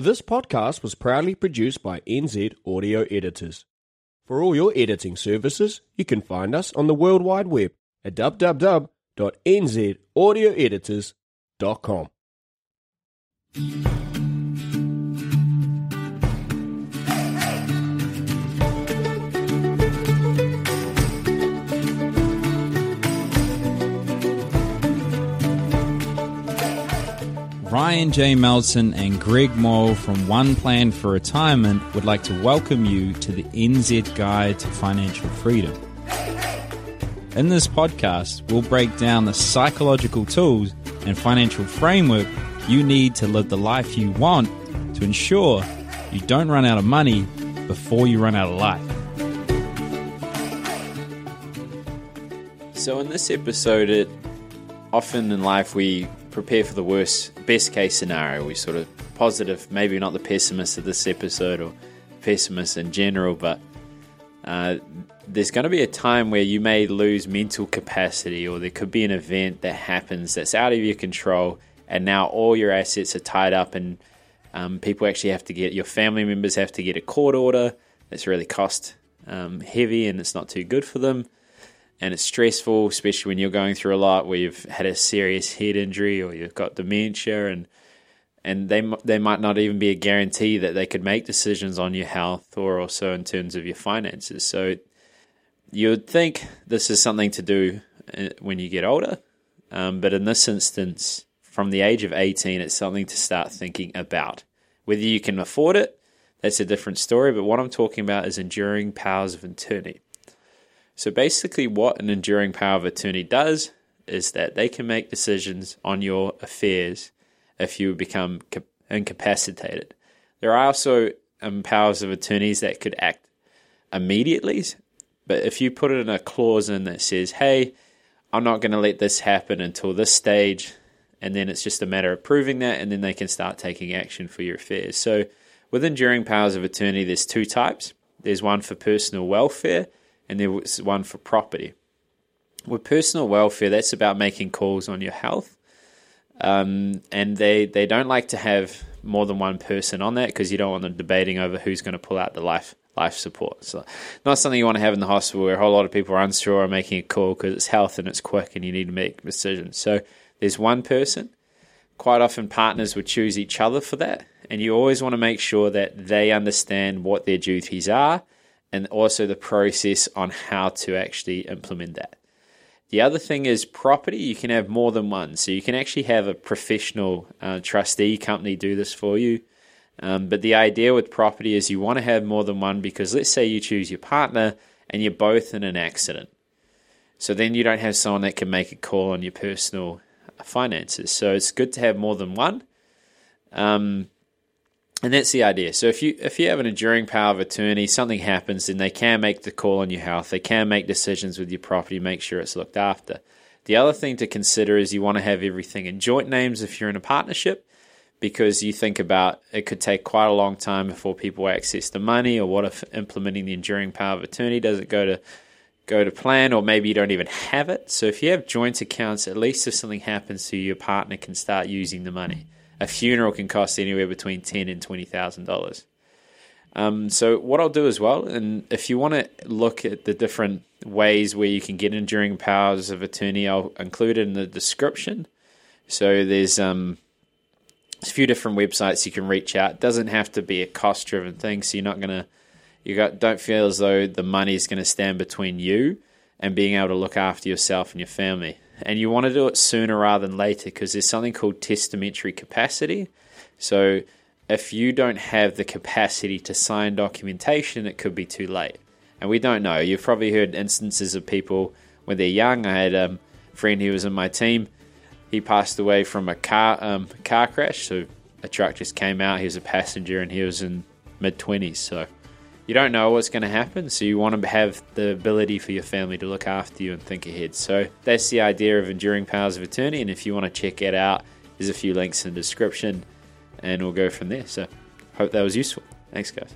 This podcast was proudly produced by NZ Audio Editors. For all your editing services, you can find us on the World Wide Web at www.nzaudioeditors.com. Ryan J. Melson and Greg Moll from One Plan for Retirement would like to welcome you to the NZ Guide to Financial Freedom. In this podcast, we'll break down the psychological tools and financial framework you need to live the life you want to ensure you don't run out of money before you run out of life. So, in this episode, it, often in life we prepare for the worst, best case scenario. We sort of positive, maybe not the pessimist of this episode or pessimist in general, but uh, there's going to be a time where you may lose mental capacity, or there could be an event that happens that's out of your control, and now all your assets are tied up, and um, people actually have to get your family members have to get a court order that's really cost um, heavy and it's not too good for them and it's stressful, especially when you're going through a lot where you've had a serious head injury or you've got dementia, and and they they might not even be a guarantee that they could make decisions on your health or also in terms of your finances. So you would think this is something to do uh, when you get older, um, but in this instance, from the age of 18, it's something to start thinking about. Whether you can afford it, that's a different story. But what I'm talking about is enduring powers of attorney. So basically, what an enduring power of attorney does is that they can make decisions on your affairs if you become incapacitated. There are also um, powers of attorneys that could act immediately, but if you put it in a clause in that says, hey, I'm not going to let this happen until this stage, and then it's just a matter of proving that, and then they can start taking action for your affairs. So, with enduring powers of attorney, there's two types. There's one for personal welfare, and there was one for property. With personal welfare, that's about making calls on your health. Um, and they, they don't like to have more than one person on that because you don't want them debating over who's going to pull out the life life support. So, not something you want to have in the hospital where a whole lot of people are unsure or making a call because it's health and it's quick and you need to make decisions. So, there's one person. Quite often, partners would choose each other for that, and you always want to make sure that they understand what their duties are and also the process on how to actually implement that. The other thing is property. You can have more than one. So you can actually have a professional uh, trustee company do this for you. Um, but the idea with property is you want to have more than one because let's say you choose your partner and you're both in an accident. So then you don't have someone that can make a call on your personal finances. So it's good to have more than one. Um, and that's the idea. So if you if you have an enduring power of attorney, something happens, then they can make the call on your health. They can make decisions with your property, make sure it's looked after. The other thing to consider is you want to have everything in joint names if you're in a partnership, because you think about it could take quite a long time before people access the money, or what if implementing the enduring power of attorney doesn't go to go to plan, or maybe you don't even have it. So if you have joint accounts, at least if something happens to you, your partner can start using the money a funeral can cost anywhere between ten and twenty thousand dollars. Um, so what I'll do as well, and if you want to look at the different ways where you can get enduring powers of attorney, I'll include it in the description. So there's um, a few different websites you can reach out. It doesn't have to be a cost driven thing, so you're not gonna you got don't feel as though the money is going to stand between you and being able to look after yourself and your family and you want to do it sooner rather than later because there's something called testamentary capacity. So if you don't have the capacity to sign documentation, it could be too late. And we don't know. You've probably heard instances of people when they're young. I had a friend who was in my team. He passed away from a car um, car crash. So a truck just came out. He was a passenger and he was in mid twenties. So you don't know what's going to happen, so you want to have the ability for your family to look after you and think ahead. So that's the idea of enduring powers of attorney. And if you want to check it out, there's a few links in the description, and we'll go from there. So hope that was useful. Thanks, guys.